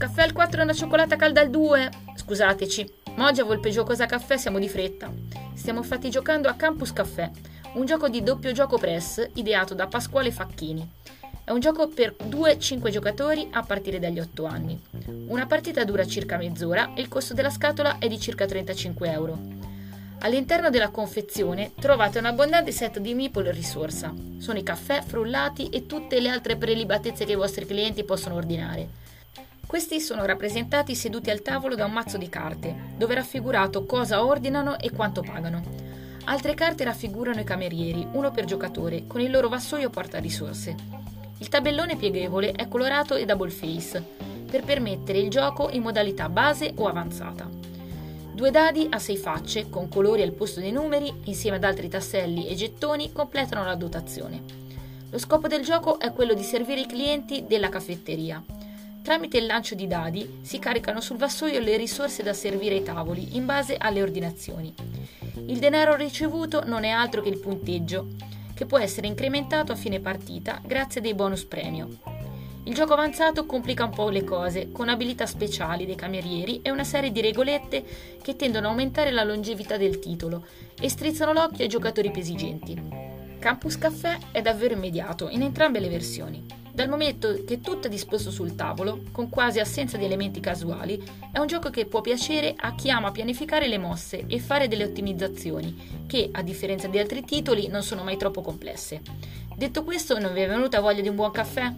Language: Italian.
caffè al 4 e una cioccolata calda al 2. Scusateci, ma oggi a Volpe Giocosa Caffè siamo di fretta. Stiamo infatti giocando a Campus Caffè, un gioco di doppio gioco press ideato da Pasquale Facchini. È un gioco per 2-5 giocatori a partire dagli 8 anni. Una partita dura circa mezz'ora e il costo della scatola è di circa 35 euro. All'interno della confezione trovate un abbondante set di meeple risorsa. Sono i caffè, frullati e tutte le altre prelibatezze che i vostri clienti possono ordinare. Questi sono rappresentati seduti al tavolo da un mazzo di carte, dove è raffigurato cosa ordinano e quanto pagano. Altre carte raffigurano i camerieri, uno per giocatore, con il loro vassoio porta risorse. Il tabellone pieghevole è colorato e double face per permettere il gioco in modalità base o avanzata. Due dadi a sei facce con colori al posto dei numeri insieme ad altri tasselli e gettoni completano la dotazione. Lo scopo del gioco è quello di servire i clienti della caffetteria. Tramite il lancio di dadi si caricano sul vassoio le risorse da servire ai tavoli in base alle ordinazioni. Il denaro ricevuto non è altro che il punteggio che può essere incrementato a fine partita grazie a dei bonus premio. Il gioco avanzato complica un po' le cose, con abilità speciali dei camerieri e una serie di regolette che tendono a aumentare la longevità del titolo e strizzano l'occhio ai giocatori più esigenti. Campus Caffè è davvero immediato in entrambe le versioni. Dal momento che tutto è disposto sul tavolo, con quasi assenza di elementi casuali, è un gioco che può piacere a chi ama pianificare le mosse e fare delle ottimizzazioni, che, a differenza di altri titoli, non sono mai troppo complesse. Detto questo, non vi è venuta voglia di un buon caffè?